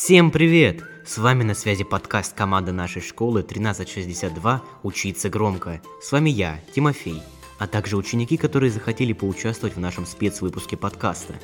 Всем привет! С вами на связи подкаст команды нашей школы 1362 «Учиться громко». С вами я, Тимофей, а также ученики, которые захотели поучаствовать в нашем спецвыпуске подкаста.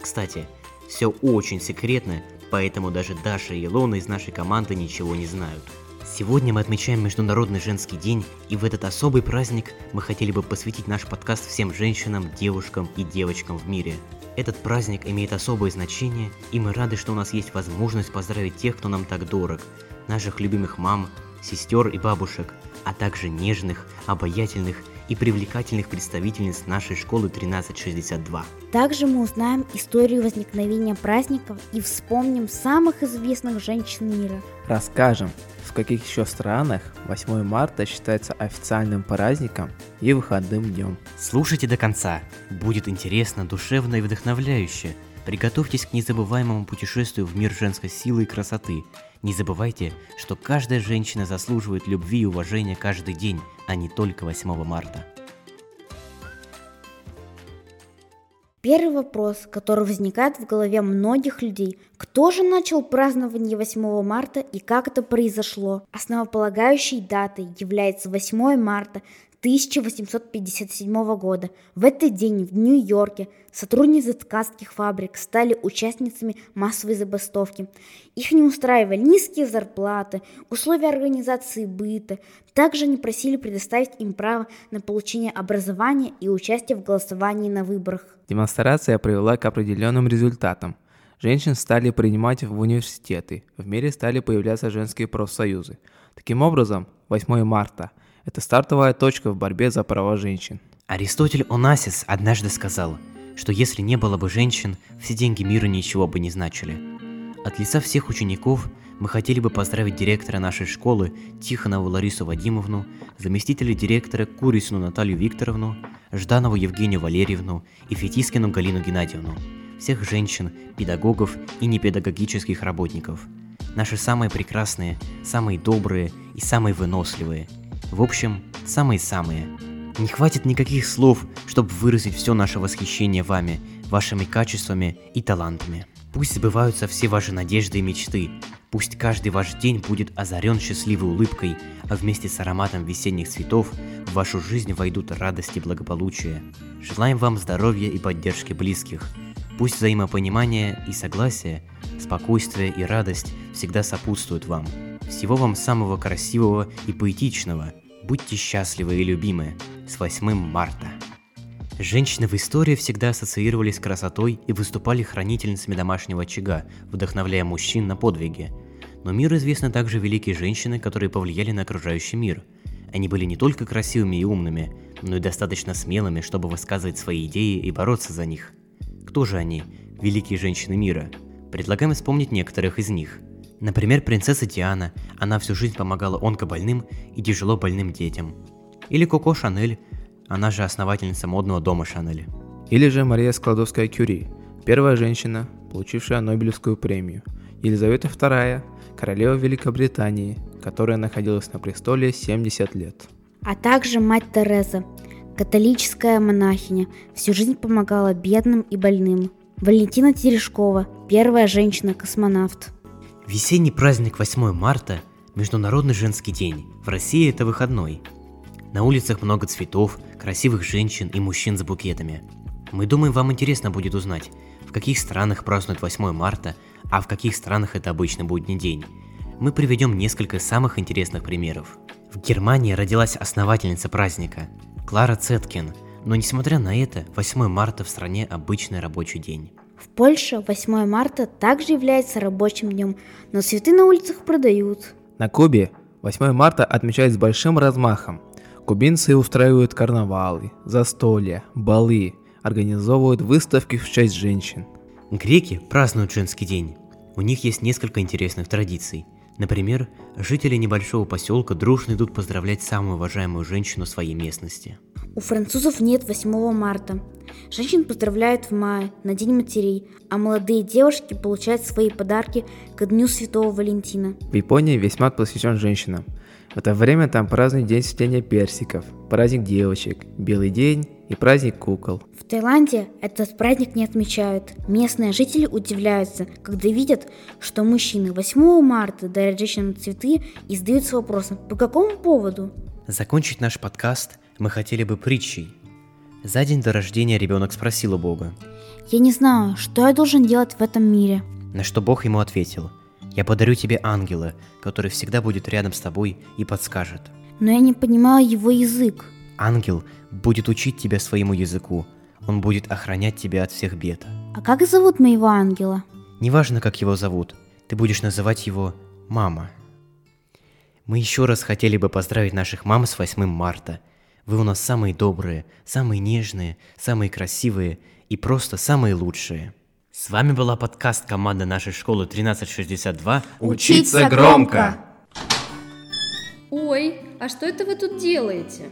Кстати, все очень секретно, поэтому даже Даша и Илона из нашей команды ничего не знают. Сегодня мы отмечаем Международный женский день, и в этот особый праздник мы хотели бы посвятить наш подкаст всем женщинам, девушкам и девочкам в мире. Этот праздник имеет особое значение, и мы рады, что у нас есть возможность поздравить тех, кто нам так дорог, наших любимых мам, сестер и бабушек, а также нежных, обаятельных и привлекательных представительниц нашей школы 1362. Также мы узнаем историю возникновения праздников и вспомним самых известных женщин мира. Расскажем, в каких еще странах 8 марта считается официальным праздником и выходным днем. Слушайте до конца, будет интересно, душевно и вдохновляюще. Приготовьтесь к незабываемому путешествию в мир женской силы и красоты. Не забывайте, что каждая женщина заслуживает любви и уважения каждый день, а не только 8 марта. Первый вопрос, который возникает в голове многих людей. Кто же начал празднование 8 марта и как это произошло? Основополагающей датой является 8 марта 1857 года. В этот день в Нью-Йорке сотрудницы ткацких фабрик стали участницами массовой забастовки. Их не устраивали низкие зарплаты, условия организации быта. Также они просили предоставить им право на получение образования и участие в голосовании на выборах. Демонстрация привела к определенным результатам. Женщин стали принимать в университеты, в мире стали появляться женские профсоюзы. Таким образом, 8 марта – это стартовая точка в борьбе за права женщин. Аристотель Онасис однажды сказал, что если не было бы женщин, все деньги мира ничего бы не значили. От лица всех учеников мы хотели бы поздравить директора нашей школы Тихонову Ларису Вадимовну, заместителя директора Курисину Наталью Викторовну, Жданову Евгению Валерьевну и Фетискину Галину Геннадьевну, всех женщин, педагогов и непедагогических работников. Наши самые прекрасные, самые добрые и самые выносливые – в общем, самые-самые. Не хватит никаких слов, чтобы выразить все наше восхищение вами, вашими качествами и талантами. Пусть сбываются все ваши надежды и мечты. Пусть каждый ваш день будет озарен счастливой улыбкой, а вместе с ароматом весенних цветов в вашу жизнь войдут радость и благополучие. Желаем вам здоровья и поддержки близких. Пусть взаимопонимание и согласие, спокойствие и радость всегда сопутствуют вам. Всего вам самого красивого и поэтичного. Будьте счастливы и любимы. С 8 марта. Женщины в истории всегда ассоциировались с красотой и выступали хранительницами домашнего очага, вдохновляя мужчин на подвиги. Но миру известны также великие женщины, которые повлияли на окружающий мир. Они были не только красивыми и умными, но и достаточно смелыми, чтобы высказывать свои идеи и бороться за них. Кто же они, великие женщины мира? Предлагаем вспомнить некоторых из них – Например, принцесса Диана, она всю жизнь помогала онкобольным и тяжело больным детям. Или Коко Шанель, она же основательница модного дома Шанель. Или же Мария Складовская-Кюри, первая женщина, получившая Нобелевскую премию. Елизавета II, королева Великобритании, которая находилась на престоле 70 лет. А также мать Тереза, католическая монахиня, всю жизнь помогала бедным и больным. Валентина Терешкова, первая женщина-космонавт. Весенний праздник 8 марта – Международный женский день. В России это выходной. На улицах много цветов, красивых женщин и мужчин с букетами. Мы думаем, вам интересно будет узнать, в каких странах празднуют 8 марта, а в каких странах это обычный будний день. Мы приведем несколько самых интересных примеров. В Германии родилась основательница праздника – Клара Цеткин, но несмотря на это, 8 марта в стране обычный рабочий день. В Польше 8 марта также является рабочим днем, но цветы на улицах продают. На Кубе 8 марта отмечают с большим размахом. Кубинцы устраивают карнавалы, застолья, балы, организовывают выставки в честь женщин. Греки празднуют женский день. У них есть несколько интересных традиций. Например, жители небольшого поселка дружно идут поздравлять самую уважаемую женщину своей местности. У французов нет 8 марта. Женщин поздравляют в мае, на День матерей, а молодые девушки получают свои подарки к Дню Святого Валентина. В Японии весь мат посвящен женщинам. В это время там празднуют День цветения персиков, праздник девочек, белый день и праздник кукол. В Таиланде этот праздник не отмечают. Местные жители удивляются, когда видят, что мужчины 8 марта дарят женщинам цветы и задаются вопросом, по какому поводу? Закончить наш подкаст мы хотели бы притчей. За день до рождения ребенок спросил у Бога, Я не знаю, что я должен делать в этом мире. на что Бог ему ответил, «Я подарю тебе ангела, который всегда будет рядом с тобой и подскажет. Но я не понимаю его язык. Ангел будет учить тебя своему языку, он будет охранять тебя от всех бед. А как зовут моего ангела? Неважно, как его зовут, ты будешь называть его «мама». Мы еще раз хотели бы поздравить наших мам с 8 марта. Вы у нас самые добрые, самые нежные, самые красивые и просто самые лучшие. С вами была подкаст команды нашей школы 1362 Учиться громко! Ой, а что это вы тут делаете?